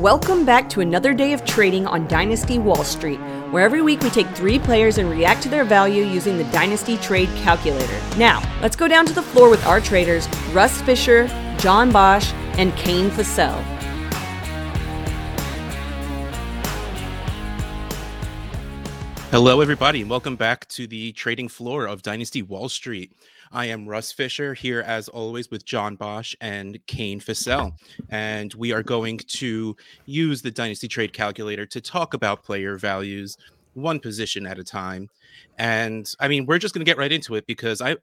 Welcome back to another day of trading on Dynasty Wall Street, where every week we take three players and react to their value using the Dynasty Trade Calculator. Now, let's go down to the floor with our traders, Russ Fisher, John Bosch, and Kane Fossell. Hello, everybody, and welcome back to the trading floor of Dynasty Wall Street. I am Russ Fisher here, as always, with John Bosch and Kane Fossell. And we are going to use the Dynasty Trade Calculator to talk about player values one position at a time. And I mean, we're just going to get right into it because I,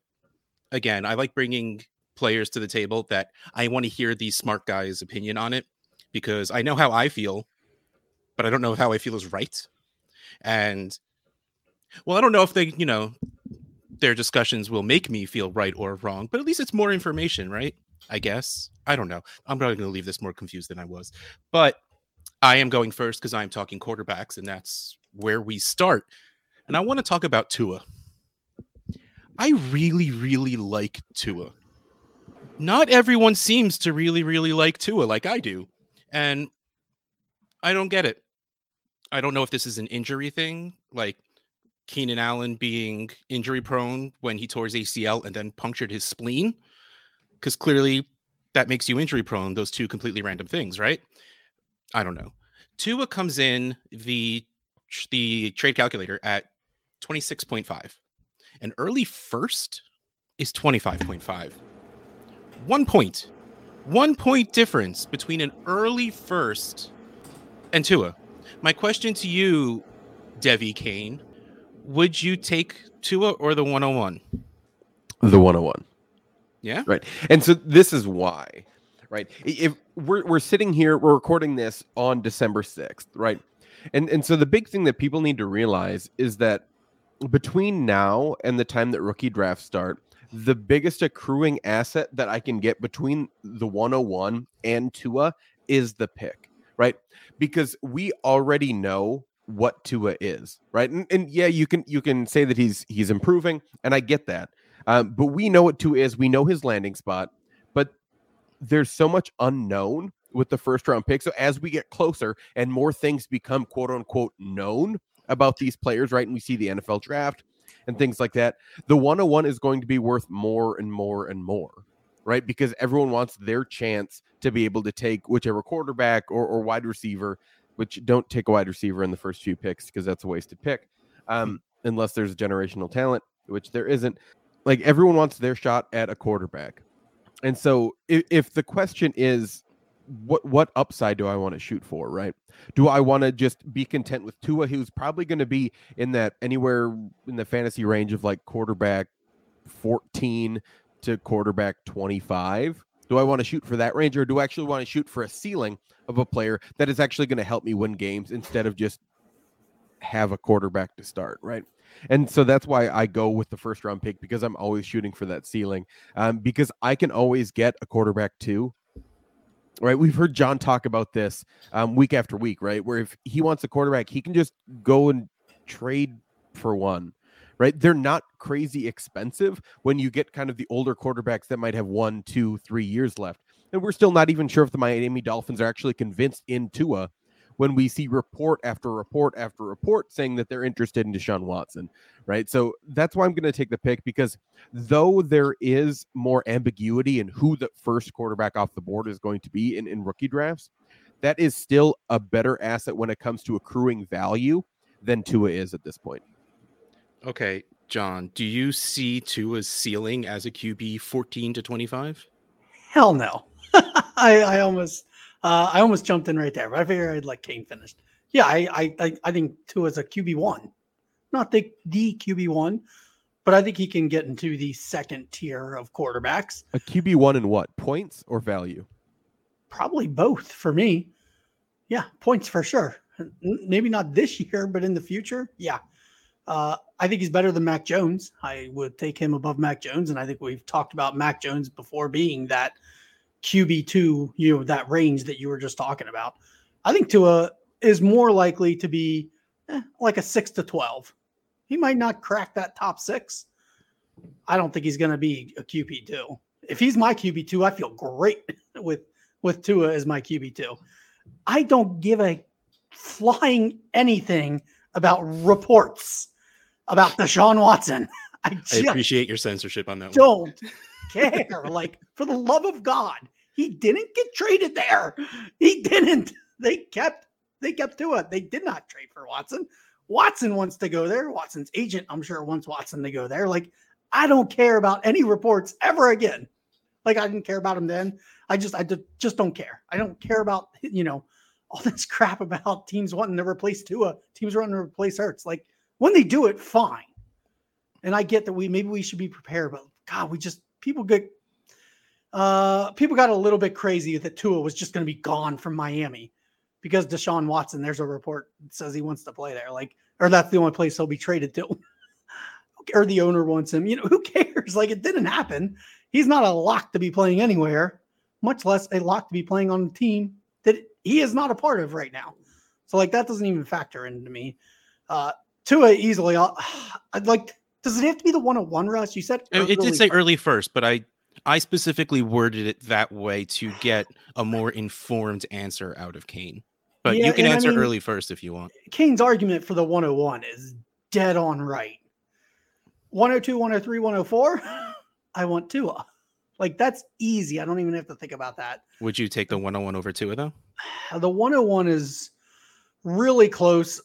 again, I like bringing players to the table that I want to hear these smart guys' opinion on it because I know how I feel, but I don't know how I feel is right. And well, I don't know if they, you know, their discussions will make me feel right or wrong, but at least it's more information, right? I guess. I don't know. I'm probably going to leave this more confused than I was. But I am going first because I'm talking quarterbacks, and that's where we start. And I want to talk about Tua. I really, really like Tua. Not everyone seems to really, really like Tua like I do. And I don't get it. I don't know if this is an injury thing. Like, Keenan Allen being injury prone when he tore his ACL and then punctured his spleen, because clearly that makes you injury prone. Those two completely random things, right? I don't know. Tua comes in the the trade calculator at 26.5. An early first is 25.5. One point. One point difference between an early first and Tua. My question to you, Devy Kane, would you take Tua or the 101? The 101. Yeah. Right. And so this is why, right? If we're we're sitting here, we're recording this on December 6th, right? And and so the big thing that people need to realize is that between now and the time that rookie drafts start, the biggest accruing asset that I can get between the 101 and Tua is the pick, right? Because we already know what Tua is, right? And, and yeah, you can you can say that he's he's improving, and I get that. Um, but we know what Tua is. We know his landing spot, but there's so much unknown with the first round pick. So as we get closer and more things become quote unquote known about these players, right? And we see the NFL draft and things like that, the 101 is going to be worth more and more and more, right? Because everyone wants their chance to be able to take whichever quarterback or, or wide receiver which don't take a wide receiver in the first few picks because that's a wasted pick, um, unless there's a generational talent, which there isn't. Like everyone wants their shot at a quarterback, and so if, if the question is, what what upside do I want to shoot for? Right? Do I want to just be content with Tua, who's probably going to be in that anywhere in the fantasy range of like quarterback fourteen to quarterback twenty five? Do I want to shoot for that range, or do I actually want to shoot for a ceiling of a player that is actually going to help me win games instead of just have a quarterback to start, right? And so that's why I go with the first round pick because I'm always shooting for that ceiling. Um, because I can always get a quarterback too. Right. We've heard John talk about this um, week after week, right? Where if he wants a quarterback, he can just go and trade for one. Right. They're not crazy expensive when you get kind of the older quarterbacks that might have one, two, three years left. And we're still not even sure if the Miami Dolphins are actually convinced in Tua when we see report after report after report saying that they're interested in Deshaun Watson, right? So that's why I'm going to take the pick because though there is more ambiguity in who the first quarterback off the board is going to be in, in rookie drafts, that is still a better asset when it comes to accruing value than Tua is at this point. Okay, John, do you see Tua's ceiling as a QB 14 to 25? Hell no. I, I almost uh, I almost jumped in right there, but I figured I'd like Kane finished. Yeah, I I I think Tua is a QB one, not the the QB one, but I think he can get into the second tier of quarterbacks. A QB one in what points or value? Probably both for me. Yeah, points for sure. Maybe not this year, but in the future, yeah. Uh, I think he's better than Mac Jones. I would take him above Mac Jones, and I think we've talked about Mac Jones before being that QB2, you know, that range that you were just talking about. I think Tua is more likely to be eh, like a six to 12. He might not crack that top six. I don't think he's going to be a QB2. If he's my QB2, I feel great with with Tua as my QB2. I don't give a flying anything about reports about Deshaun Watson. I, I appreciate your censorship on that one. don't care. like, for the love of God, he didn't get traded there. He didn't. They kept they kept Tua. They did not trade for Watson. Watson wants to go there. Watson's agent, I'm sure, wants Watson to go there. Like, I don't care about any reports ever again. Like, I didn't care about him then. I just, I just, just don't care. I don't care about, you know, all this crap about teams wanting to replace Tua, teams wanting to replace Hurts. Like, when they do it, fine. And I get that we maybe we should be prepared, but God, we just people get uh people got a little bit crazy that Tua was just going to be gone from Miami because Deshaun Watson, there's a report says he wants to play there. Like, or that's the only place he'll be traded to. or the owner wants him. You know, who cares? Like, it didn't happen. He's not a lock to be playing anywhere, much less a lock to be playing on a team that he is not a part of right now. So, like, that doesn't even factor into me. Uh, Tua easily, I'll, I'd like, does it have to be the one on one, Russ? You said It did say first. early first, but I I specifically worded it that way to get a more informed answer out of Kane. But Yeah, you can and I answer mean- early first if you want. Kane's argument for the 101 is dead on right. 102, 103, 104, I want Tua. Like that's easy. I don't even have to think about that. Would you take the 101 over Tua though? The 101 is really close,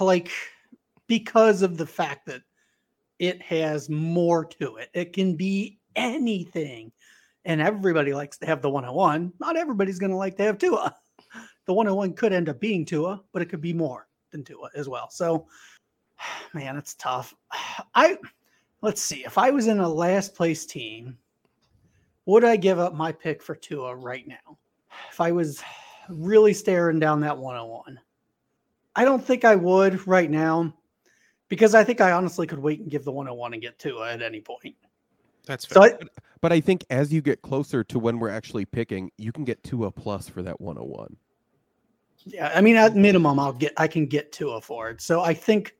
like because of the fact that it has more to it. It can be anything. And everybody likes to have the 101. Not everybody's going to like to have Tua. The 101 could end up being Tua, but it could be more than Tua as well. So, man, it's tough. I let's see. If I was in a last place team, would I give up my pick for Tua right now? If I was really staring down that 101, I don't think I would right now because I think I honestly could wait and give the 101 and get Tua at any point. That's So fair. I, But I think as you get closer to when we're actually picking, you can get to a oh plus for that 101. Yeah, I mean, at minimum, I'll get I can get Tua for it. So I think,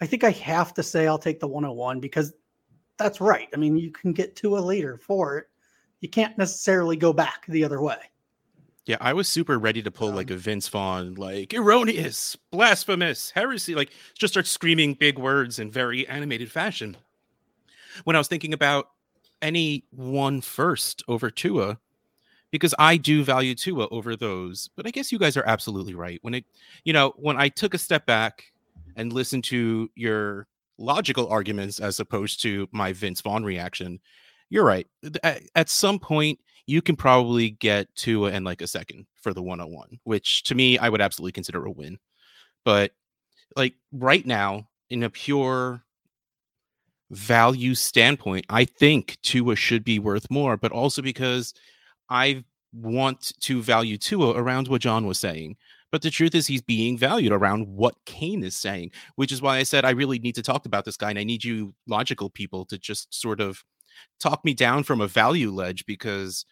I think I have to say I'll take the 101 because that's right. I mean, you can get Tua later for it. You can't necessarily go back the other way. Yeah, I was super ready to pull like Um, a Vince Vaughn, like erroneous, blasphemous, heresy, like just start screaming big words in very animated fashion. When I was thinking about any one first over Tua, because I do value Tua over those, but I guess you guys are absolutely right. When it, you know, when I took a step back and listened to your logical arguments as opposed to my Vince Vaughn reaction, you're right. At, at some point, you can probably get Tua in like a second for the 101, which to me, I would absolutely consider a win. But like right now, in a pure value standpoint, I think Tua should be worth more, but also because I want to value Tua around what John was saying. But the truth is, he's being valued around what Kane is saying, which is why I said I really need to talk about this guy. And I need you, logical people, to just sort of talk me down from a value ledge because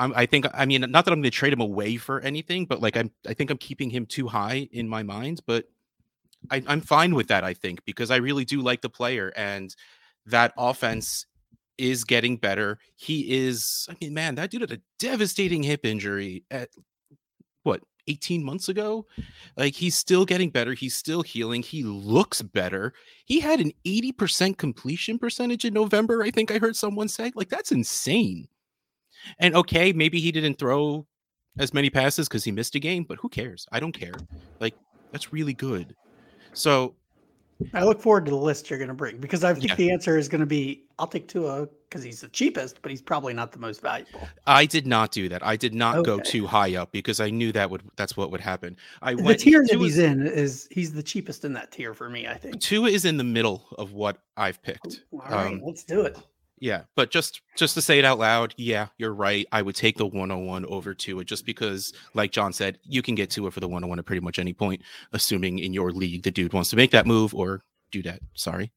I'm, I think, I mean, not that I'm going to trade him away for anything, but like I'm, I think I'm keeping him too high in my mind. But I, I'm fine with that, I think, because I really do like the player and that offense is getting better. He is, I mean, man, that dude had a devastating hip injury at what, 18 months ago? Like he's still getting better. He's still healing. He looks better. He had an 80% completion percentage in November, I think I heard someone say. Like that's insane. And okay, maybe he didn't throw as many passes because he missed a game, but who cares? I don't care. Like that's really good. So I look forward to the list you're going to bring because I think Yeah. the answer is going to be I'll take Tua because he's the cheapest, but he's probably not the most valuable. I did not do that. I did not go too high up because I knew that would that's what would happen. I The went tier that he's in is he's the cheapest in that tier for me. I think. Tua is in the middle of what I've picked. All right, Um, let's do it. Yeah, but just just to say it out loud, yeah, you're right. I would take the 101 over Tua just because, like John said, you can get Tua for the 101 at pretty much any point, assuming in your league the dude wants to make that move or do that. Sorry.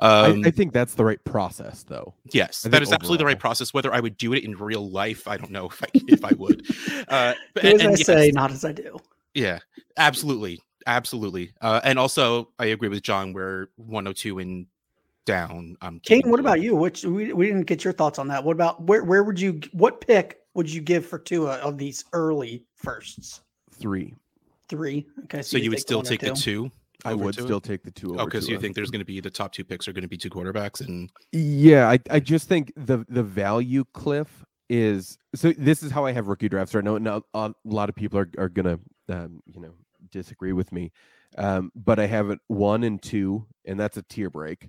Um, I, I think that's the right process, though. yes, that is that think is absolutely the right process. Whether I would do it in real life, I don't know if I if I would. Uh, but, as and I yes, say, not as I do. yeah, absolutely, absolutely. Uh, and also, I agree with John. Where 102 and down. I'm Kane, what about you? Which we, we didn't get your thoughts on that. What about where where would you what pick would you give for Tua of these early firsts? Three. Three. Okay. So you would take still one or take the two. two. I would Tua? still take the two. Oh, because you think there's going to be the top two picks are going to be two quarterbacks, and Yeah, I, I just think the the value cliff is so. This is how I have rookie drafts right now. and a a lot of people are are gonna um, you know disagree with me, um, but I have it one and two, and that's a tier break,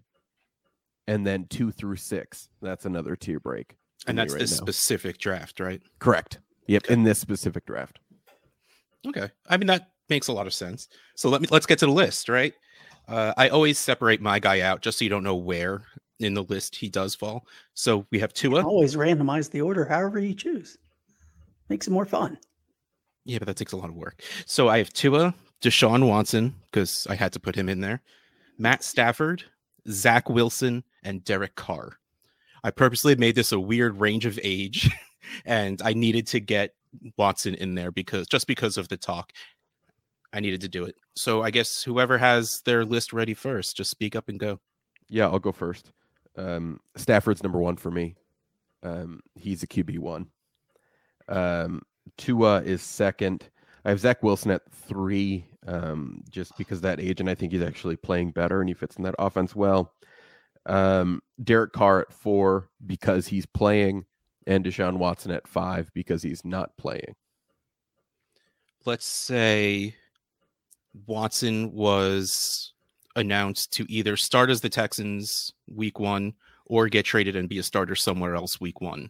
and then two through six, that's another tier break. and that's right this now. specific draft, right? correct. Yep, Okay. in this specific draft. Okay. I mean that makes a lot of sense. So let me let's get to the list, right? Uh, I always separate my guy out just so you don't know where in the list he does fall. So we have Tua. Always randomize the order however you choose. Makes it more fun. Yeah, but that takes a lot of work. So I have Tua, Deshaun Watson, because I had to put him in there, Matt Stafford, Zach Wilson, and Derek Carr. I purposely made this a weird range of age, and I needed to get Watson in there because just because of the talk. I needed to do it. So I guess whoever has their list ready first, just speak up and go. Yeah, I'll go first. Um, Stafford's number one for me. Um, he's a QB one. Um, Tua is second. I have Zach Wilson at three, um, just because that age, and I think he's actually playing better and he fits in that offense well. Um, Derek Carr at four because he's playing, and Deshaun Watson at five because he's not playing. let's say Watson was announced to either start as the Texans week one or get traded and be a starter somewhere else week one.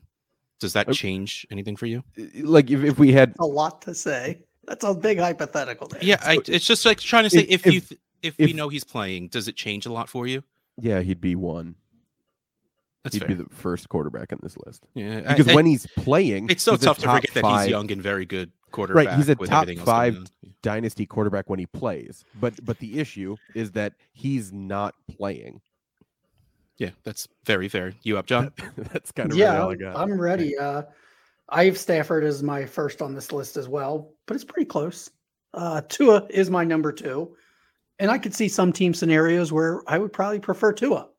Does that change anything for you? Like if, if we had A lot to say. That's a big hypothetical there. Yeah, I, it's just like trying to say if, If- you th- if, we know he's playing, does it change a lot for you? yeah, he'd be one. That's he'd fair. be the first quarterback in this list. yeah, Because I- when he's playing, it's so tough to top forget that he's young and very good quarterback. Right, he's a with top everything else going five dynasty quarterback when he plays. But but the issue is that he's not playing. Yeah, that's very fair. You up, John? That's kind of yeah, really all I I'm- got. I'm ready. Uh, I have Stafford as my first on this list as well, but it's pretty close. Uh, Tua is my number two, and I could see some team scenarios where I would probably prefer Tua.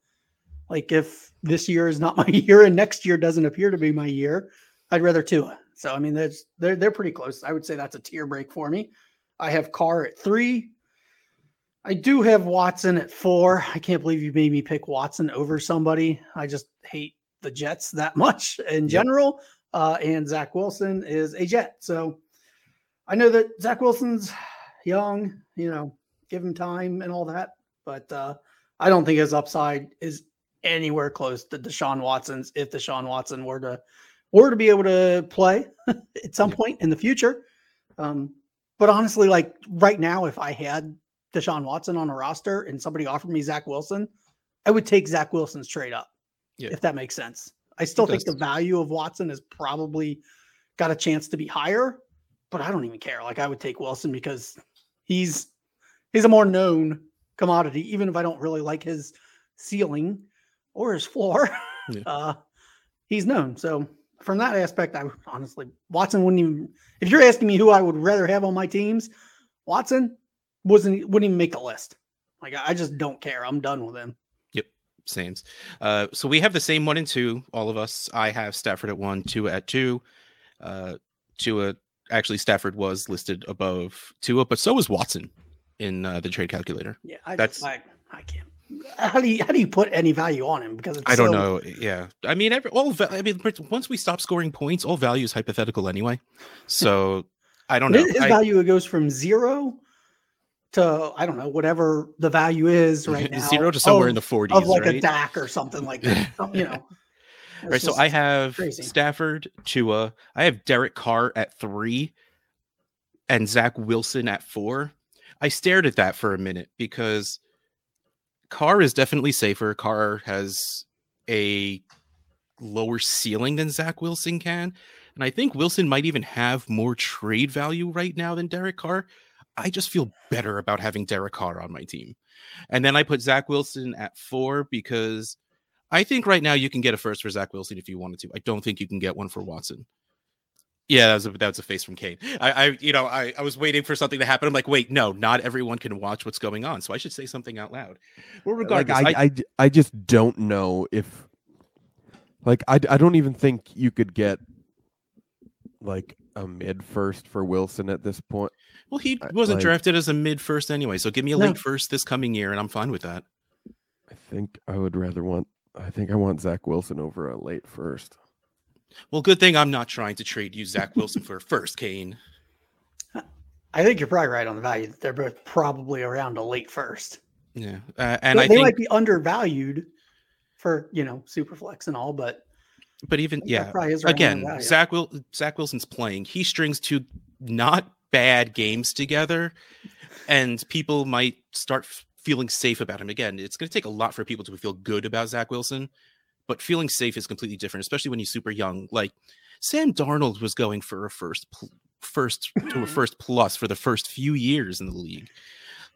Like if this year is not my year and next year doesn't appear to be my year, I'd rather Tua. So I mean, there's they're they're pretty close. I would say that's a tier break for me. I have Carr at three. I do have Watson at four. I can't believe you made me pick Watson over somebody. I just hate the Jets that much in general. Uh, and Zach Wilson is a Jet. So I know that Zach Wilson's young, you know, give him time and all that. But uh, I don't think his upside is anywhere close to Deshaun Watson's if Deshaun Watson were to were to be able to play at some point in the future. Um, but honestly, like right now, if I had Deshaun Watson on a roster and somebody offered me Zach Wilson, I would take Zach Wilson's trade up. Yeah. If that makes sense. I still think the value of Watson is probably got a chance to be higher, but I don't even care. Like I would take Wilson because he's he's a more known commodity, even if I don't really like his ceiling or his floor. Yeah. Uh he's known. So from that aspect, I honestly Watson wouldn't even if you're asking me who I would rather have on my teams, Watson wasn't wouldn't even make the list. Like I just don't care. I'm done with him. Sames. Uh, so we have the same one and two, all of us. I have Stafford at one, two at two. Uh, Tua, actually, Stafford was listed above Tua, but so was Watson in uh, the trade calculator. Yeah, I That's- I, I can't. How do you how do you put any value on him? Because it's I don't so- know. Yeah, I mean, every, all. I mean, once we stop scoring points, all value is hypothetical anyway. So I don't know. His, his I- value goes from zero to I don't know whatever the value is right now. zero to somewhere in the forties, of like right? a DAC or something like that. You know. right. So I have crazy. Stafford, Tua. I have Derek Carr at three, and Zach Wilson at four. I stared at that for a minute because Carr is definitely safer. Carr has a lower ceiling than Zach Wilson can. And I think Wilson might even have more trade value right now than Derek Carr. I just feel better about having Derek Carr on my team. And then I put Zach Wilson at four because I think right now you can get a first for Zach Wilson if you wanted to. I don't think you can get one for Watson. Yeah, that was a, that was a face from Kane. I, I you know, I, I was waiting for something to happen. I'm like, wait, no, not everyone can watch what's going on, so I should say something out loud. Well, uh, like regardless, I, I, j- I just don't know if like I, I don't even think you could get like a mid first for Wilson at this point. Well, he wasn't like- drafted as a mid first anyway, so give me a No. late first this coming year, and I'm fine with that. I think I would rather want. I think I want Zach Wilson over a late first. Well, good thing I'm not trying to trade you Zach Wilson for a first, Kane. I think you're probably right on the value. They're both probably around a late first. Yeah, uh, and they I they think, might be undervalued for you know super flex and all, but but even yeah, probably is right on the again. Zach Wil- Zach Wilson's playing. He strings two not bad games together, and people might start f- feeling safe about him again. It's going to take a lot for people to feel good about Zach Wilson, but feeling safe is completely different, especially when you're super young. Like Sam Darnold was going for a first, pl- first to a first plus for the first few years in the league.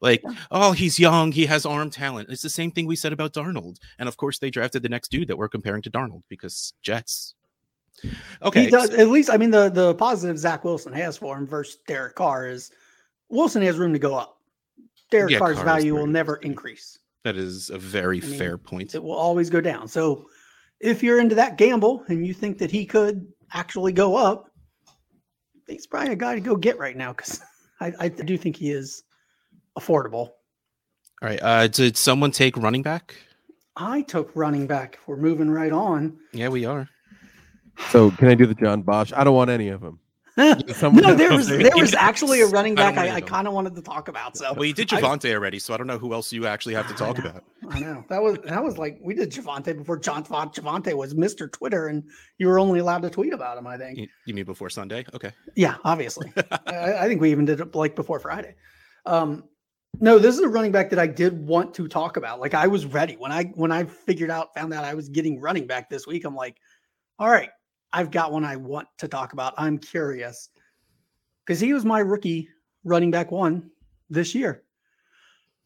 Like, oh, he's young, he has arm talent. It's the same thing we said about Darnold, and of course they drafted the next dude that we're comparing to Darnold because Jets. Okay, he does at least. I mean, the the positive Zach Wilson has for him versus Derek Carr is Wilson has room to go up. Derek Yeah, Carr's Carr value will never increase. That is a very I mean, fair point. It will always go down. So if you're into that gamble and you think that he could actually go up, he's probably a guy to go get right now because I, I do think he is affordable. All right. Uh, did someone take running back? I took running back. We're moving right on. Yeah, we are. So can I do the John Bosch? I don't want any of them. no, there was There there was actually a running back want I, I kind of wanted to talk about. So Well, you did I- Javonte already, so I don't know who else you actually have to I talk know. about. I know that was that was like we did Javonte before John thought Javonte was Mr. Twitter, and you were only allowed to tweet about him. I think. You, you mean before Sunday? Okay. Yeah, obviously. I, I think we even did it like before Friday. Um, no, this is a running back that I did want to talk about. Like I was ready when I when I figured out found out I was getting running back this week. I'm like, all right, I've got one I want to talk about. I'm curious because he was my rookie running back one this year.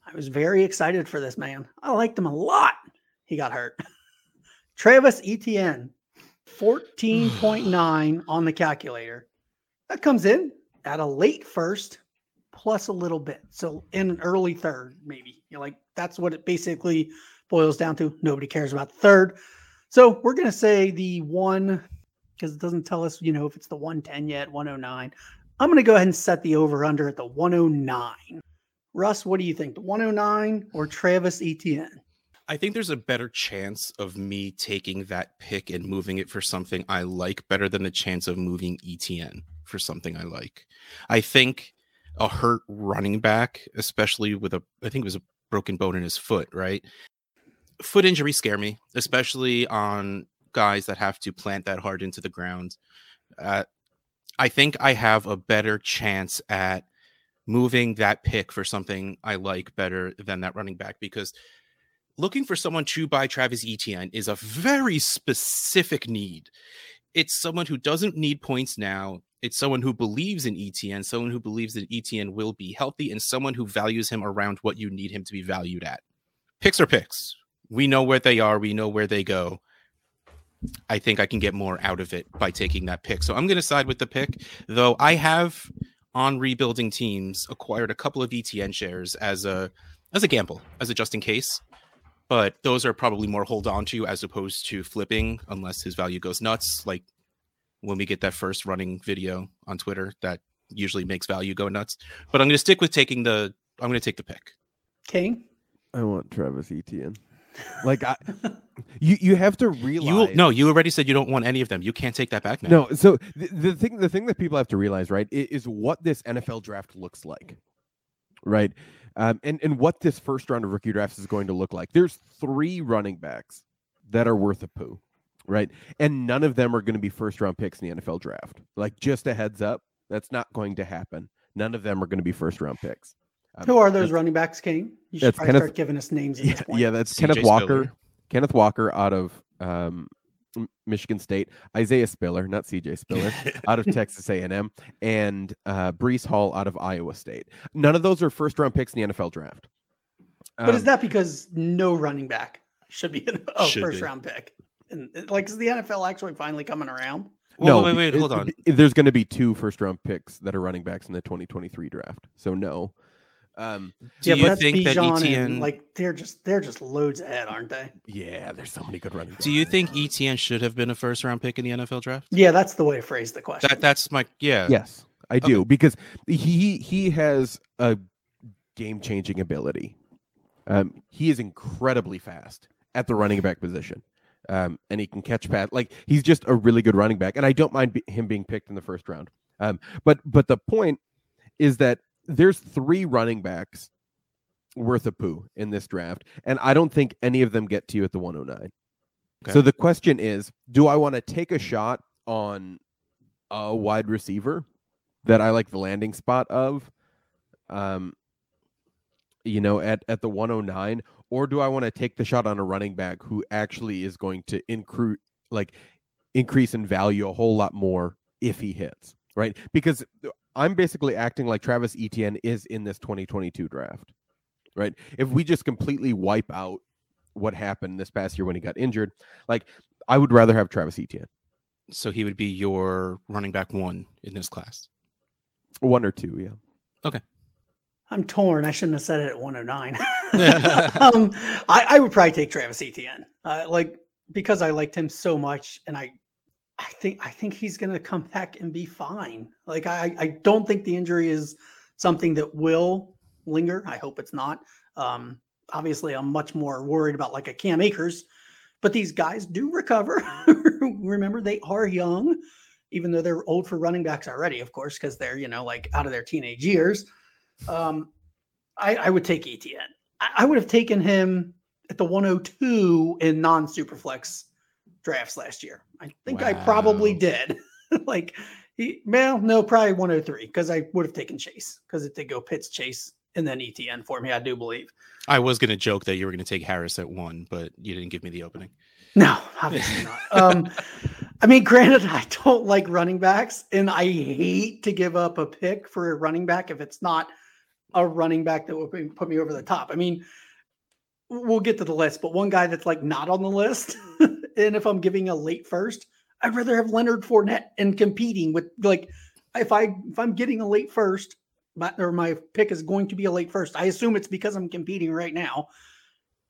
I was very excited for this man. I liked him a lot. He got hurt. Travis Etienne, 14.9 on the calculator. That comes in at a late first plus a little bit. So in an early third, maybe. You're like, that's what it basically boils down to. Nobody cares about third. So we're going to say the one, because it doesn't tell us, you know, if it's the 110 yet, 109. I'm going to go ahead and set the over under at the 109. Russ, what do you think? The 109 or Travis Etienne? I think there's a better chance of me taking that pick and moving it for something I like better than the chance of moving ETN for something I like. I think a hurt running back, especially with a, I think it was a broken bone in his foot, right? Foot injuries scare me, especially on guys that have to plant that hard into the ground. Uh, I think I have a better chance at moving that pick for something I like better than that running back because looking for someone to buy Travis Etienne is a very specific need. It's someone who doesn't need points now. It's someone who believes in ETN, someone who believes that ETN will be healthy, and someone who values him around what you need him to be valued at. Picks are picks. We know where they are, we know where they go. I think I can get more out of it by taking that pick. So I'm going to side with the pick, though I have on rebuilding teams acquired a couple of ETN shares as a as a gamble, as a just in case. But those are probably more hold on to as opposed to flipping, unless his value goes nuts. Like when we get that first running video on Twitter, that usually makes value go nuts. But I'm going to stick with taking the. I'm going to take the pick. King? I want Travis Etienne. Like I, you you have to realize You no, you already said you don't want any of them. You can't take that back now. No, so the, the thing the thing that people have to realize, right, is what this NFL draft looks like, right, um, and and what this first round of rookie drafts is going to look like. There's three running backs that are worth a poo, right, and none of them are going to be first round picks in the NFL draft. Like just a heads up, that's not going to happen. None of them are going to be first round picks. Um, Who are those running backs, King? You should that's probably Kenneth- start giving us names at Yeah, this point. yeah, that's CJ Kenneth Walker. Spiller. Kenneth Walker out of um, Michigan State, Isaiah Spiller, not CJ Spiller, out of Texas A&M, and uh, Breece Hall out of Iowa State. None of those are first round picks in the NFL draft. But is Um, that because no running back should be a Should first be. round pick? And uh, like, is the NFL actually finally coming around? Well, no? wait, wait, hold on. it- there's going to be two first round picks that are running backs in the 2023 draft. So no. Um, Do yeah, you but that's think that Bijan ETN and, like they're just they're just loads ahead, aren't they? yeah, there's so many good running. do you think ETN should have been a first round pick in the NFL draft? Yeah, that's the way to phrase the question. That that's my yeah. Yes, I do because he he has a game changing ability. Um, he is incredibly fast at the running back position, um, and he can catch pass. Like he's just a really good running back, and I don't mind be- him being picked in the first round. Um, but but the point is that there's three running backs worth a poo in this draft, and I don't think any of them get to you at the 109. Okay. So the question is, do I want to take a shot on a wide receiver that I like the landing spot of, um, you know, at at the 109, or do I want to take the shot on a running back who actually is going to increase like increase in value a whole lot more if he hits, right? Because uh, I'm basically acting like Travis Etienne is in this 2022 draft, right? If we just completely wipe out what happened this past year when he got injured, like I would rather have Travis Etienne, So he would be your running back one in this class. one or two, yeah. I'm torn. I shouldn't have said it at 109. um, I, I would probably take Travis Etienne, uh, like because I liked him so much, and I, I think I think he's going to come back and be fine. Like I, I don't think the injury is something that will linger. I hope it's not. Um, obviously, I'm much more worried about like a Cam Akers, but these guys do recover. Remember, they are young, even though they're old for running backs already, of course, because they're you know like out of their teenage years. Um, I, I would take ETN. I, I would have taken him at the 102 in non superflex drafts last year. I think I probably did. like, he, well, no, probably 103 because I would have taken Chase because it did go Pitts, Chase, and then ETN for me. I do believe. I was going to joke that you were going to take Harris at one, but you didn't give me the opening. No, obviously not. Um, I mean, granted, I don't like running backs, and I hate to give up a pick for a running back if it's not a running back that would put me over the top. I mean, we'll get to the list, but one guy that's like not on the list, and if I'm giving a late first, I'd rather have Leonard Fournette and competing with like if I if I'm getting a late first, my, or my pick is going to be a late first. I assume it's because I'm competing right now.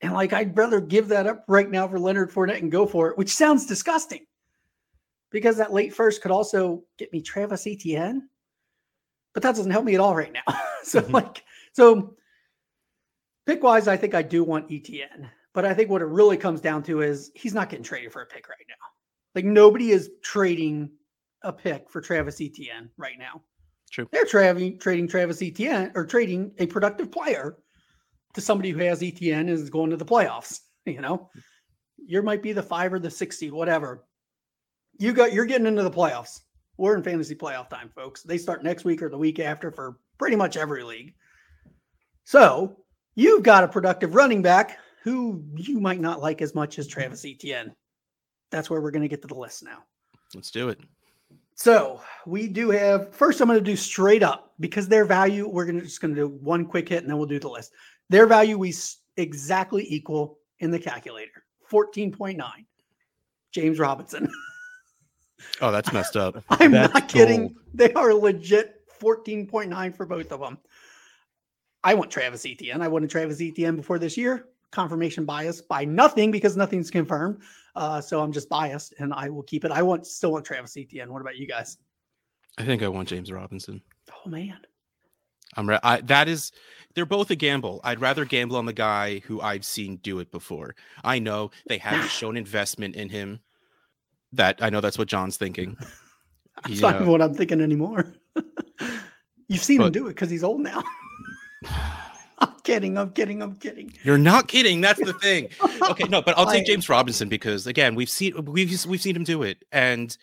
And like, I'd rather give that up right now for Leonard Fournette and go for it, which sounds disgusting because that late first could also get me Travis Etienne, but that doesn't help me at all right now. so, Mhm. like, so pick wise, I think I do want ETN, but I think what it really comes down to is he's not getting traded for a pick right now. Like, nobody is trading a pick for Travis Etienne right now. True. They're tra- trading Travis Etienne or trading a productive player to somebody who has ETN and is going to the playoffs. You know, you might be the five or the six seed, whatever. You got you're getting into the playoffs. We're in fantasy playoff time, folks. They start next week or the week after for pretty much every league. So you've got a productive running back who you might not like as much as Travis Etienne. That's where we're going to get to the list now. Let's do it. So we do have first. I'm going to do straight up because their value. We're going to just going to do one quick hit and then we'll do the list. Their value we exactly equal in the calculator. 14.9. James Robinson. Oh, that's messed up. I'm That's not kidding. gold. They are legit 14.9 for both of them. I want Travis Etienne. I wanted Travis Etienne before this year. Confirmation bias by nothing because nothing's confirmed. Uh, so I'm just biased and I will keep it. I want still want Travis Etienne. What about you guys? I think I want James Robinson. Oh man. I'm re- I, that is they're both a gamble. I'd rather gamble on the guy who I've seen do it before. I know they haven't shown investment in him. That I know that's what John's thinking. That's You not uh, even what I'm thinking anymore. You've seen him do it because he's old now. I'm kidding. I'm kidding. I'm kidding. You're not kidding. That's the thing. Okay, no, but I'll take. James Robinson because again, we've seen we've we've seen him do it, and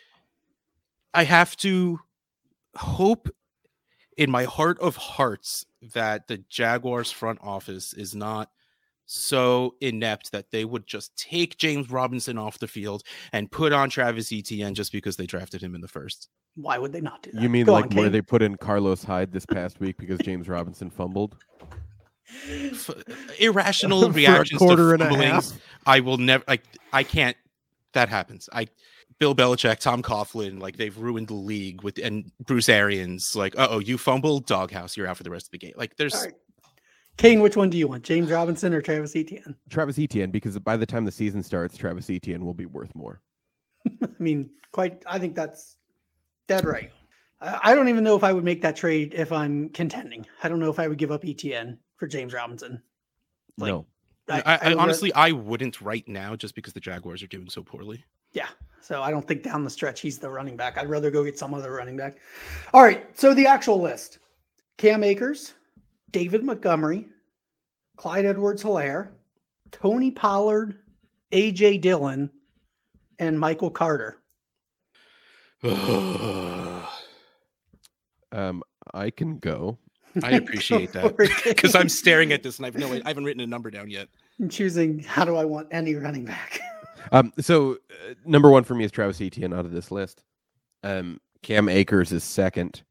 I have to hope in my heart of hearts that the Jaguars front office is not so inept that they would just take James Robinson off the field and put on Travis Etienne just because they drafted him in the first. Why would they not do that? You mean Go like on, where Kane. they put in Carlos Hyde this past week because James Robinson fumbled? F- irrational For reactions quarter to and fumblings. I will never. I I can't. That happens. I. Bill Belichick, Tom Coughlin, like they've ruined the league with, and Bruce Arians, like, uh oh, you fumbled, doghouse, you're out for the rest of the game. Like, there's All right. Kane, which one do you want? James Robinson or Travis Etienne? Travis Etienne, because by the time the season starts, Travis Etienne will be worth more. I mean, quite. I think that's dead right. I, I don't even know if I would make that trade if I'm contending. I don't know if I would give up Etienne for James Robinson. Like, no, I, I, would ra- honestly, I wouldn't right now, just because the Jaguars are doing so poorly. Yeah. So I don't think down the stretch he's the running back. I'd rather go get some other running back. All right. So the actual list Cam Akers, David Montgomery, Clyde Edwards Helaire, Tony Pollard, AJ Dillon, and Michael Carter. I um, I can go. I appreciate Go that because I'm staring at this and I've no, I haven't written a number down yet. I'm choosing how do I want any running back? Um, so uh, number one for me is Travis Etienne out of this list. Um, Cam Akers is second.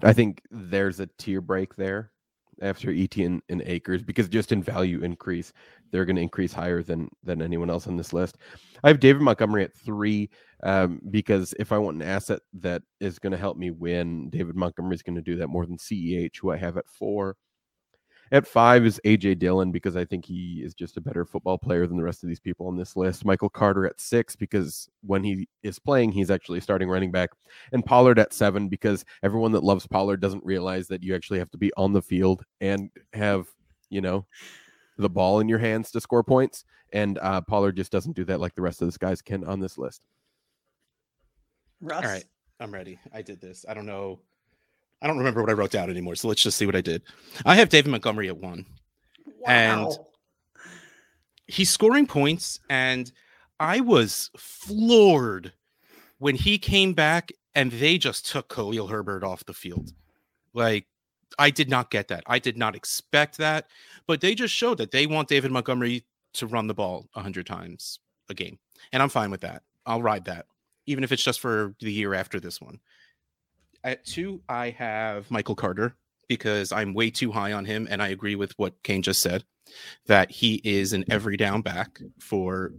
I think there's a tier break there after Etienne and Akers because just in value increase, they're going to increase higher than than anyone else on this list. I have David Montgomery at three um, because if I want an asset that is going to help me win, David Montgomery is going to do that more than CEH, who I have at four. At five is AJ Dillon because I think he is just a better football player than the rest of these people on this list. Michael Carter at six because when he is playing, he's actually starting running back. And Pollard at seven because everyone that loves Pollard doesn't realize that you actually have to be on the field and have, you know, the ball in your hands to score points. And uh, Pollard just doesn't do that like the rest of these guys can on this list. Russ. All right, I'm ready. I did this. I don't know. I don't remember what I wrote down anymore. So let's just see what I did. I have David Montgomery at one. And- he's scoring points and i was floored when he came back and they just took khalil herbert off the field like i did not get that i did not expect that but they just showed that they want david montgomery to run the ball 100 times a game and i'm fine with that i'll ride that even if it's just for the year after this one at two i have michael carter because i'm way too high on him and i agree with what kane just said that he is an every down back for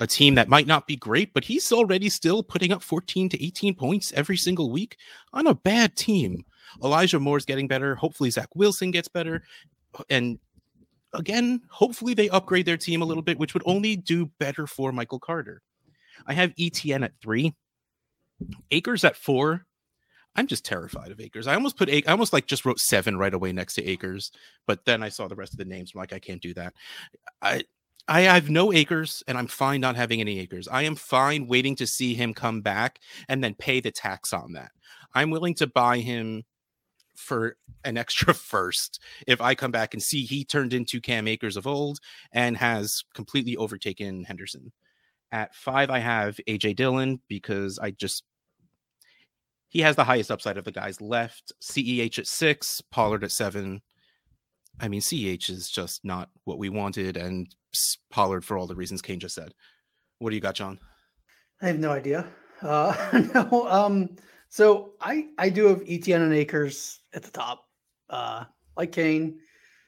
a team that might not be great, but he's already still putting up 14 to 18 points every single week on a bad team. Elijah Moore's getting better. Hopefully, Zach Wilson gets better. And again, hopefully, they upgrade their team a little bit, which would only do better for Michael Carter. I have ETN at three, Akers at four. I'm just terrified of Akers. I almost put I almost like just wrote seven right away next to Akers, but then I saw the rest of the names. I'm like, I can't do that. I I have no Akers and I'm fine not having any Akers. I am fine waiting to see him come back and then pay the tax on that. I'm willing to buy him for an extra first if I come back and see he turned into Cam Akers of old and has completely overtaken Henderson. At five, I have AJ Dillon because I just he has the highest upside of the guys left. CEH at six, Pollard at seven. I mean, CEH is just not what we wanted, and Pollard for all the reasons Kane just said. What do you got, John? I have no idea. Uh, no. Um. So I I do have Etienne and Akers at the top, uh, like Kane,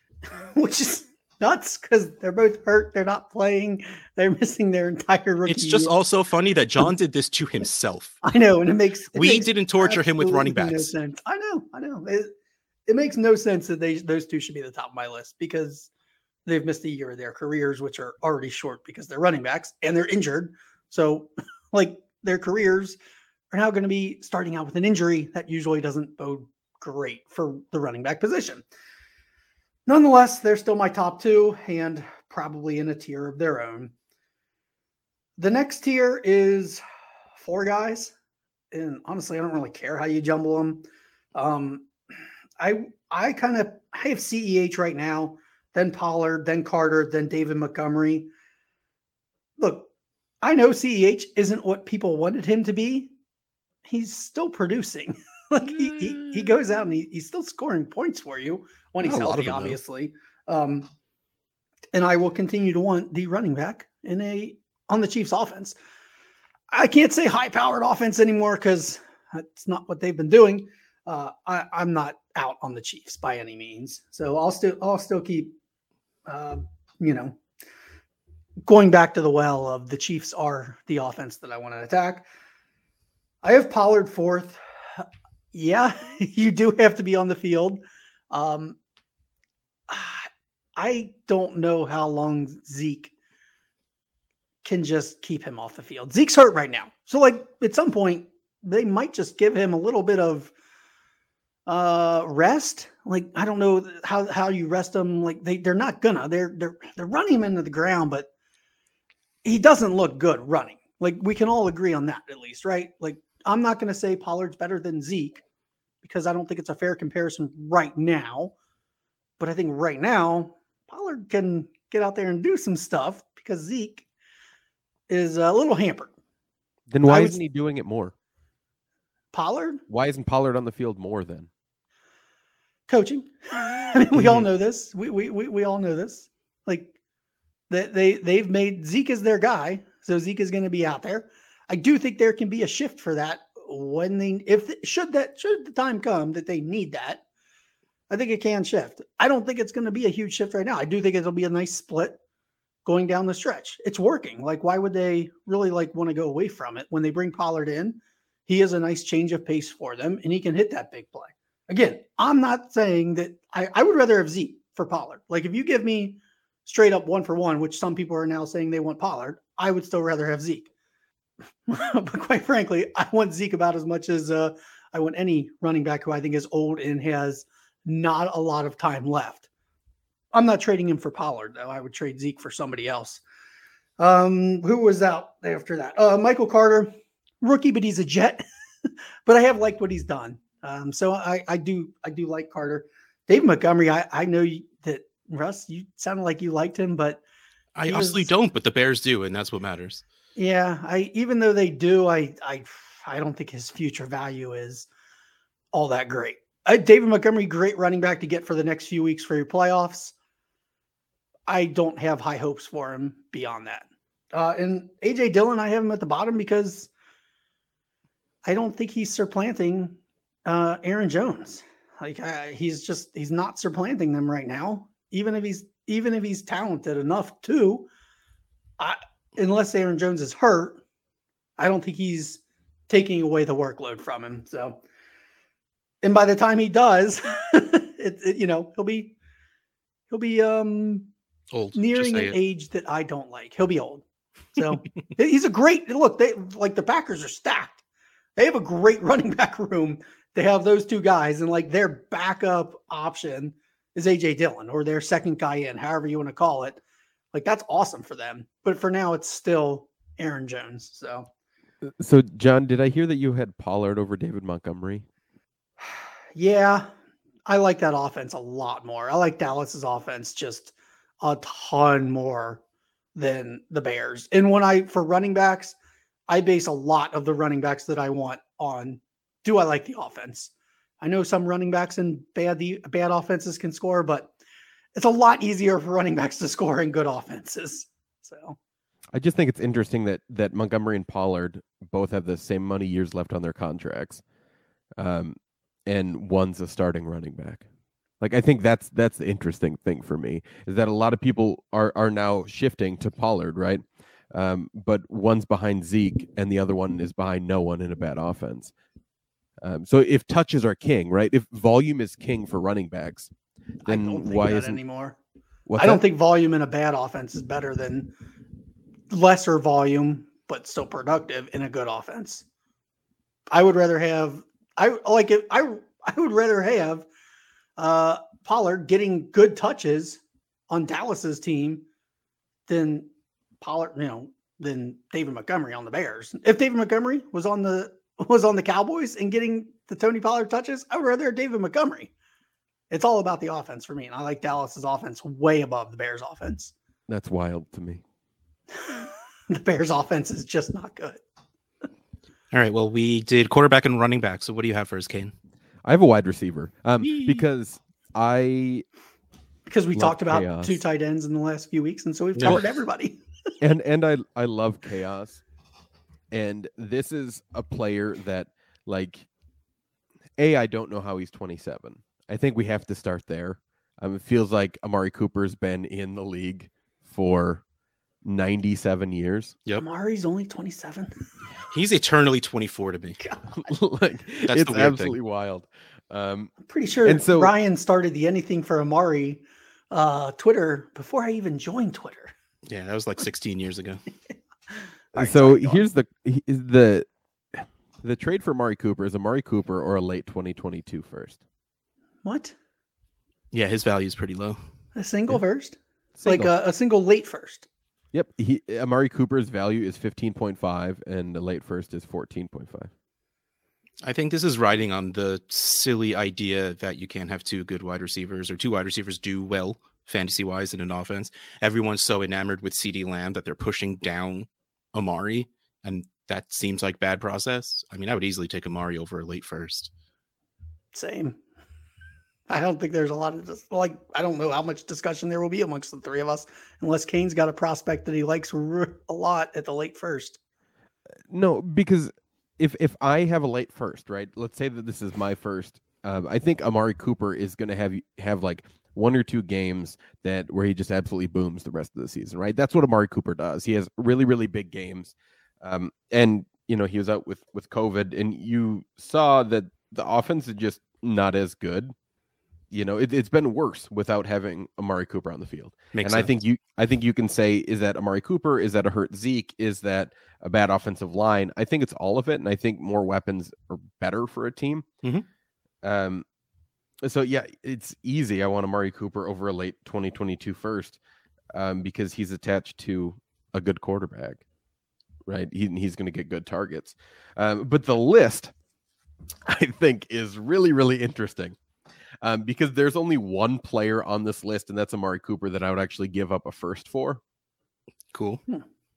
which is nuts because they're both hurt. They're not playing. They're missing their entire rookie. It's just year. also funny that John did this to himself. I know, and it makes it We makes didn't torture him with running absolutely no backs. sense. I know, I know. It, it makes no sense that they those two should be at the top of my list because they've missed a year of their careers, which are already short because they're running backs and they're injured. So, like their careers are now going to be starting out with an injury that usually doesn't bode great for the running back position. Nonetheless, they're still my top two and probably in a tier of their own. The next tier is four guys and honestly, I don't really care how you jumble them. Um, I I kind of I have CEH right now, then Pollard, then Carter, then David Montgomery. Look, I know CEH isn't what people wanted him to be. He's still producing. like he, he he goes out and he, he's still scoring points for you when he's Not a lot of healthy, obviously. Um, and I will continue to want the running back in a on the Chiefs offense. I can't say high powered offense anymore because that's not what they've been doing. Uh, I, I'm not out on the Chiefs by any means, so I'll still I'll still keep, uh, you know, going back to the well of the Chiefs are the offense that I want to attack. I have Pollard fourth. Yeah, you do have to be on the field. Um, I don't know how long Zeke can just keep him off the field. Zeke's hurt right now. So like at some point they might just give him a little bit of uh rest. Like I don't know how how you rest him like they they're not gonna. They're they're they're running him into the ground but he doesn't look good running. Like we can all agree on that at least, right? Like I'm not going to say Pollard's better than Zeke because I don't think it's a fair comparison right now. But I think right now Pollard can get out there and do some stuff because Zeke is a little hampered. Then why would- isn't he doing it more? Pollard Why isn't Pollard on the field more then? coaching. I mean, we all Mhm. know this. We, we we we all know this. Like that they they've made Zeke is their guy, so Zeke is going to be out there. I do think there can be a shift for that when they if should that should the time come that they need that. I think it can shift. I don't think it's going to be a huge shift right now. I do think it'll be a nice split going down the stretch. It's working. Like why would they really like want to go away from it when they bring Pollard in? He is a nice change of pace for them and he can hit that big play. Again, I'm not saying that I, I would rather have Zeke for Pollard. Like if you give me straight up one for one, which some people are now saying they want Pollard, I would still rather have Zeke. but quite frankly, I want Zeke about as much as uh, I want any running back who I think is old and has not a lot of time left. I'm not trading him for Pollard, though. I would trade Zeke for somebody else. Um, who was out after that? Uh, Michael Carter, rookie, but he's a jet. but I have liked what he's done. Um, so I, I do I do like Carter. Dave Montgomery, I, I know you, that Russ, you sounded like you liked him, but I honestly don't, but the Bears do, and that's what matters. yeah, I even though they do, I I I don't think his future value is all that great. Uh, David Montgomery, great running back to get for the next few weeks for your playoffs. I don't have high hopes for him beyond that. Uh, and AJ Dillon, I have him at the bottom because I don't think he's supplanting uh, Aaron Jones. Like uh, he's just he's not supplanting them right now. Even if he's even if he's talented enough to, I unless Aaron Jones is hurt, I don't think he's taking away the workload from him. So, and by the time he does, it, it- you know he'll be he'll be um Old. nearing an it. age that I don't like. He'll be old. So he's a great look. They like the Packers are stacked. They have a great running back room. They have those two guys, and like their backup option is AJ Dillon or their second guy in, however you want to call it. Like that's awesome for them. But for now, it's still Aaron Jones. So So, John, did I hear that you had Pollard over David Montgomery? Yeah, I like that offense a lot more. I like Dallas's offense just a ton more than the Bears. And when I for running backs, I base a lot of the running backs that I want on do I like the offense? I know some running backs and bad the bad offenses can score, but it's a lot easier for running backs to score in good offenses. So I just think it's interesting that that Montgomery and Pollard both have the same money years left on their contracts, um, and one's a starting running back. Like I think that's that's the interesting thing for me is that a lot of people are are now shifting to Pollard, right? Um, but one's behind Zeke and the other one is behind no one in a bad offense. Um, so if touches are king, right? If volume is king for running backs, I then don't think why isn't anymore. I don't that? think volume in a bad offense is better than lesser volume, but still productive in a good offense. I would rather have I like it. I I would rather have uh Pollard getting good touches on Dallas's team than Pollard, you know, than David Montgomery on the Bears. If David Montgomery was on the was on the Cowboys and getting the Tony Pollard touches, I would rather have David Montgomery. It's all about the offense for me, and I like Dallas's offense way above the Bears' offense. That's wild to me. the Bears' offense is just not good. All right. Well, we did quarterback and running back. So what do you have for us, Kane? I have a wide receiver um, Yee. because I Because we talked about chaos. two tight ends in the last few weeks, and so we've Yeah. covered everybody. and and I I love chaos, and this is a player that like, a I don't know how he's 27. I think we have to start there. Um, it feels like Amari Cooper's been in the league for 97 years. Yep. Amari's only 27. He's eternally 24 to me. like That's it's the weird thing. absolutely wild. Um, I'm pretty sure And so- Ryan started the anything for Amari uh, Twitter before I even joined Twitter. Yeah, that was like 16 years ago. All right, so sorry, here's the the the trade for Amari Cooper is Amari Cooper or a late 2022 first. What? Yeah, his value is pretty low. A single Yeah. first? Single. Like a, a single late first. Yep. He Amari Cooper's value is 15.5 and the late first is 14.5. I think this is riding on the silly idea that you can't have two good wide receivers or two wide receivers do well fantasy wise in an offense. Everyone's so enamored with CeeDee Lamb that they're pushing down Amari, and that seems like bad process. I mean, I would easily take Amari over a late first. Same. I don't think there's a lot of dis- like I don't know how much discussion there will be amongst the three of us unless Kane's got a prospect that he likes a lot at the late first. No, because if if I have a late first, right? Let's say that this is my first. Um, I think Amari Cooper is going to have have like one or two games that where he just absolutely booms the rest of the season, right? That's what Amari Cooper does. He has really really big games, um, and you know he was out with with COVID, and you saw that the offense is just not as good. You know, it, it's been worse without having Amari Cooper on the field Makes and I think you I think you can say is that Amari Cooper, is that a hurt Zeke, is that a bad offensive line? I think it's all of it, and I think more weapons are better for a team. Mhm. Um, so yeah, it's easy. I want Amari Cooper over a late 2022 first, um, because he's attached to a good quarterback, right? He, he's going to get good targets. Um, but the list, I think, is really really interesting um, because there's only one player on this list, and that's Amari Cooper that I would actually give up a first for. cool.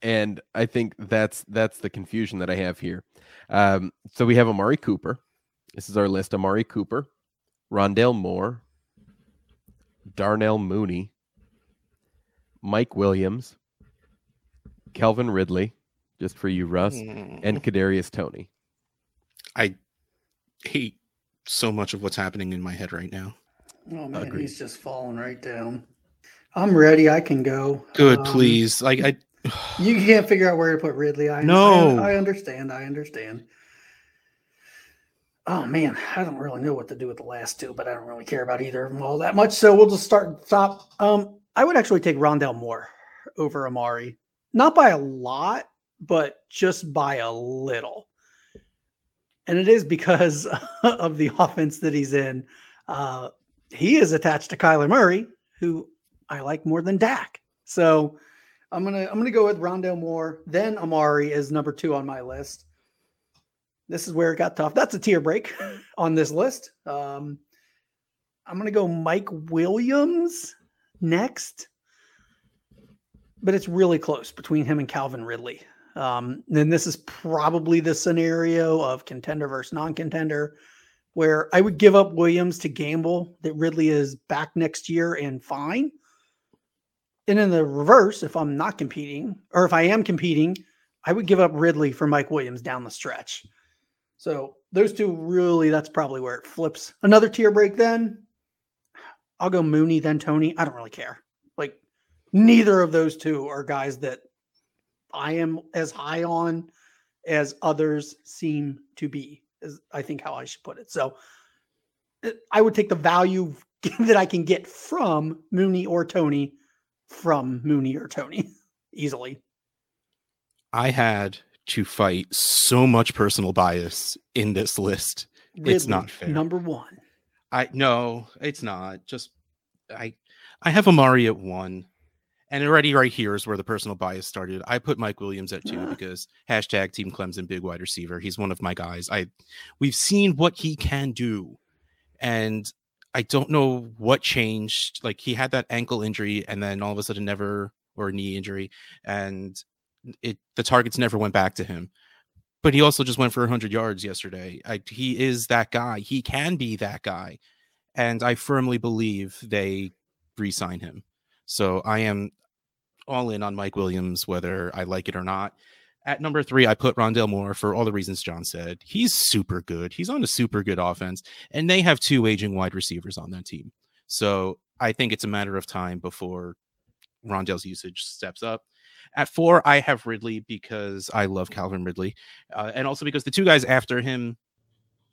And I think that's that's the confusion that I have here. Um, so we have Amari Cooper. This is our list: Amari Cooper, Rondale Moore, Darnell Mooney, Mike Williams, Calvin Ridley, just for you, Russ, Mm. and Kadarius Toney. I hate so much of what's happening in my head right now. Oh man, Agreed. he's just falling right down. I'm ready. I can go. Good, Um, please. Like I You can't figure out where to put Ridley. I No. I, understand. I understand. Oh man, I don't really know what to do with the last two, but I don't really care about either of them all that much. So we'll just start at the top. Um, I would actually take Rondale Moore over Amari, not by a lot, but just by a little. And it is because of the offense that he's in. Uh, he is attached to Kyler Murray, who I like more than Dak. So I'm gonna I'm gonna go with Rondale Moore, then Amari is number two on my list. This is where it got tough. That's a tier break on this list. Um, I'm gonna go Mike Williams next, but it's really close between him and Calvin Ridley. Um, then this is probably the scenario of contender versus non-contender, where I would give up Williams to gamble that Ridley is back next year and fine. And in the reverse, if I'm not competing, or if I am competing, I would give up Ridley for Mike Williams down the stretch. So those two really, that's probably where it flips. Another tier break then. I'll go Mooney, then Toney. I don't really care. Like neither of those two are guys that I am as high on as others seem to be, is I think how I should put it. So uh, I would take the value that I can get from Mooney or Toney from Mooney or Toney easily. I had to fight so much personal bias in this list. It's not fair. Number one. I no, it's not. Just I I have Amari at one. And already right here is where the personal bias started. I put Mike Williams at two because hashtag Team Clemson big wide receiver. He's one of my guys. I we've seen what he can do, and I don't know what changed. Like he had that ankle injury, and then all of a sudden never or knee injury, and it the targets never went back to him. But he also just went for 100 yards yesterday. I, he is that guy. He can be that guy, and I firmly believe they re-sign him. So I am all in on Mike Williams, whether I like it or not. At number three, I put Rondale Moore for all the reasons John said. He's super good. He's on a super good offense, and they have two aging wide receivers on that team. So I think it's a matter of time before Rondale's usage steps up. At four, I have Ridley because I love Calvin Ridley, uh, and also because the two guys after him,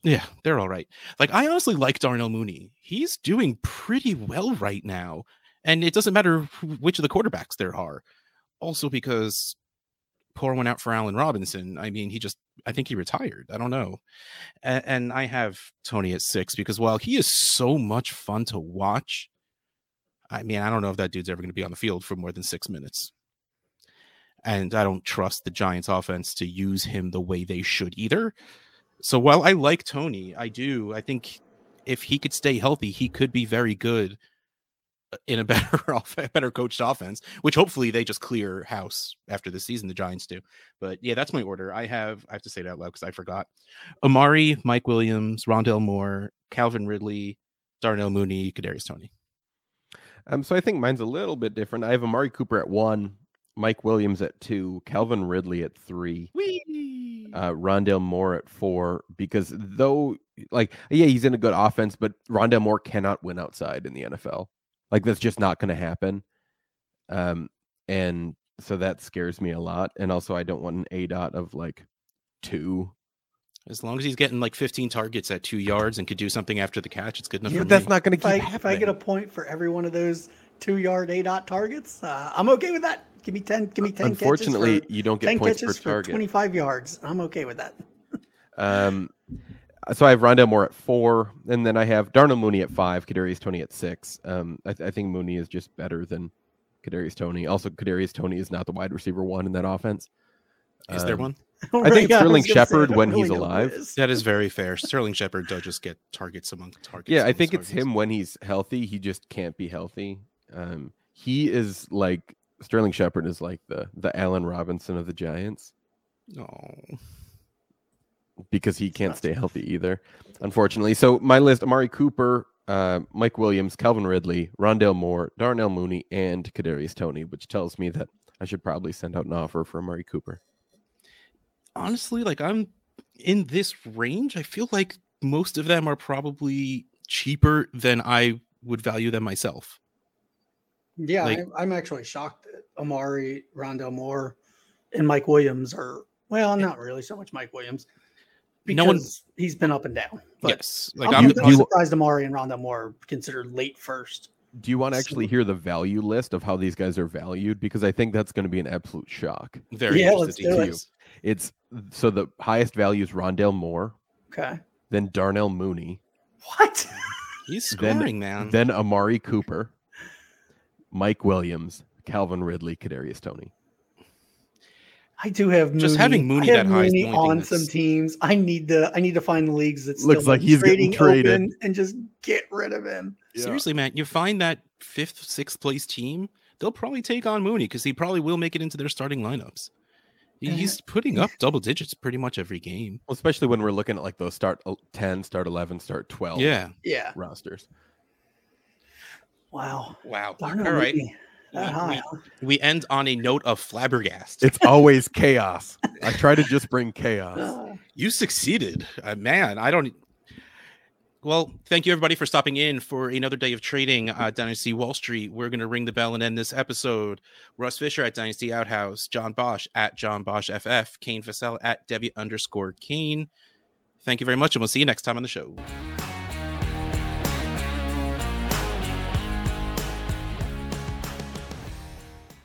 yeah, they're all right. Like I honestly like Darnell Mooney. He's doing pretty well right now. And it doesn't matter which of the quarterbacks there are. Also, because pour one out for Allen Robinson. I mean, he just, I think he retired. I don't know. And, and, I have Toney at six because while he is so much fun to watch, I mean, I don't know if that dude's ever going to be on the field for more than six minutes. And I don't trust the Giants offense to use him the way they should either. So while I like Toney, I do, I think if he could stay healthy, he could be very good in a better off better coached offense, which hopefully they just clear house after the season. The Giants do, but yeah, that's my order. I have I have to say it out loud because I forgot. Amari, Mike Williams, Rondell Moore, Calvin Ridley, Darnell Mooney, Kadarius Toney. Um, so I think mine's a little bit different. I have Amari Cooper at one, Mike Williams at two, Calvin Ridley at three, uh, Rondale Moore at four. Because though, like, yeah, he's in a good offense, but Rondale Moore cannot win outside in the NFL. Like that's just not going to happen. Um, and so that scares me a lot. And also, I don't want an A dot of like two. As long as he's getting like 15 targets at two yards and could do something after the catch, it's good enough. Yeah, that's me. not going to keep I, happening. If I get a point for every one of those two yard A dot targets, uh, I'm okay with that. Give me 10. Give me 10. Unfortunately, you don't get points per target. 25 yards. I'm okay with that. um, so I have Rondale Moore at four, and then I have Darnell Mooney at five, Kadarius Toney at six. Um, I, th- I, think Mooney is just better than Kadarius Toney. Also, Kadarius Toney is not the wide receiver one in that offense. Is um, there one? I think Sterling Shepard when really he's alive. That is very fair. Sterling Shepard does just get targets among targets. Yeah, I think it's him when he's healthy. He just can't be healthy. Um, he is like Sterling Shepard is like the the Allen Robinson of the Giants. No. Oh because he can't stay healthy either, unfortunately. So my list: Amari Cooper, uh, Mike Williams, Calvin Ridley, Rondale Moore, Darnell Mooney, and Kadarius Toney, which tells me that I should probably send out an offer for Amari Cooper. Honestly, like I'm in this range, I feel like most of them are probably cheaper than I would value them myself. Yeah, like, I'm, I'm actually shocked that Amari, Rondale Moore, and Mike Williams are well, not really so much Mike Williams because no one, he's been up and down. yes, like I'm, I'm you, surprised Amari and Rondale Moore considered late first. Do you want to actually hear the value list of how these guys are valued? Because I think that's going to be an absolute shock. Very yeah, let's do it. It's so the highest value is Rondale Moore. Okay. Then Darnell Mooney. What? He's scoring, then, man. Then Amari Cooper, Mike Williams, Calvin Ridley, Kadarius Toney. I do have Mooney. just having Mooney that Mooney high on some teams. I need to I need to find the leagues that looks like he's getting traded and just get rid of him. Yeah. Seriously, man, you find that fifth, sixth place team, they'll probably take on Mooney because he probably will make it into their starting lineups. He's putting up double digits pretty much every game. Well, especially when we're looking at like those start uh, 10, start 11, start 12 yeah. Yeah. rosters. Wow. Wow. All right. Mooney we, we, end on a note of flabbergast. It's always chaos. I try to just bring chaos. You succeeded, uh, man. I don't. Well, thank you everybody for stopping in for another day of trading uh, Dynasty Wall Street. We're going to ring the bell and end this episode. Russ Fisher at Dynasty Outhouse, John Bosch at John Bosch FF, Kane Fossell at Devy underscore Kane. Thank you very much, and we'll see you next time on the show.